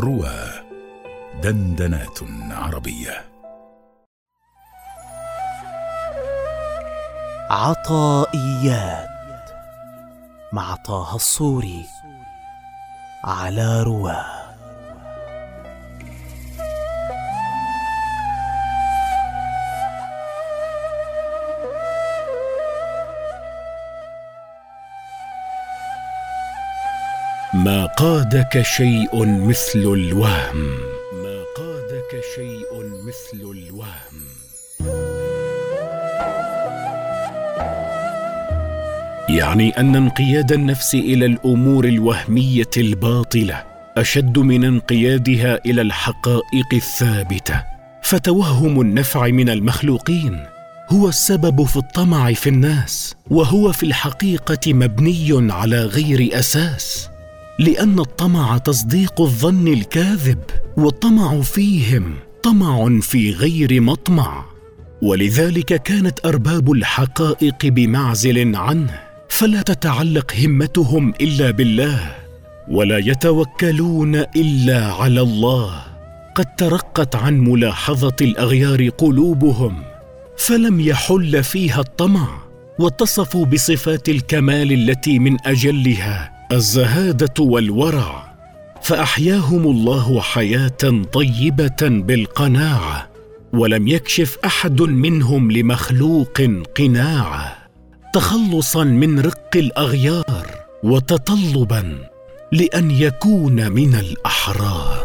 روى دندنات عربية. عطائيات مع طه الصوري على رواه. ما قادك شيء مثل الوهم. ما قادك شيء مثل الوهم. يعني أن انقياد النفس إلى الأمور الوهمية الباطلة أشد من انقيادها إلى الحقائق الثابتة. فتوهم النفع من المخلوقين. هو السبب في الطمع في الناس وهو في الحقيقة مبني على غير أساس. لأن الطمع تصديق الظن الكاذب والطمع فيهم طمع في غير مطمع. ولذلك كانت أرباب الحقائق بمعزل عنه فلا تتعلق همتهم إلا بالله ولا يتوكلون إلا على الله. قد ترقت عن ملاحظة الأغيار قلوبهم فلم يحل فيها الطمع واتصفوا بصفات الكمال التي من أجلها. الزهادة والورع فأحياهم الله حياة طيبة بالقناعة ولم يكشف أحد منهم لمخلوق قناعة تخلصا من رق الأغيار وتطلبا لأن يكون من الأحرار.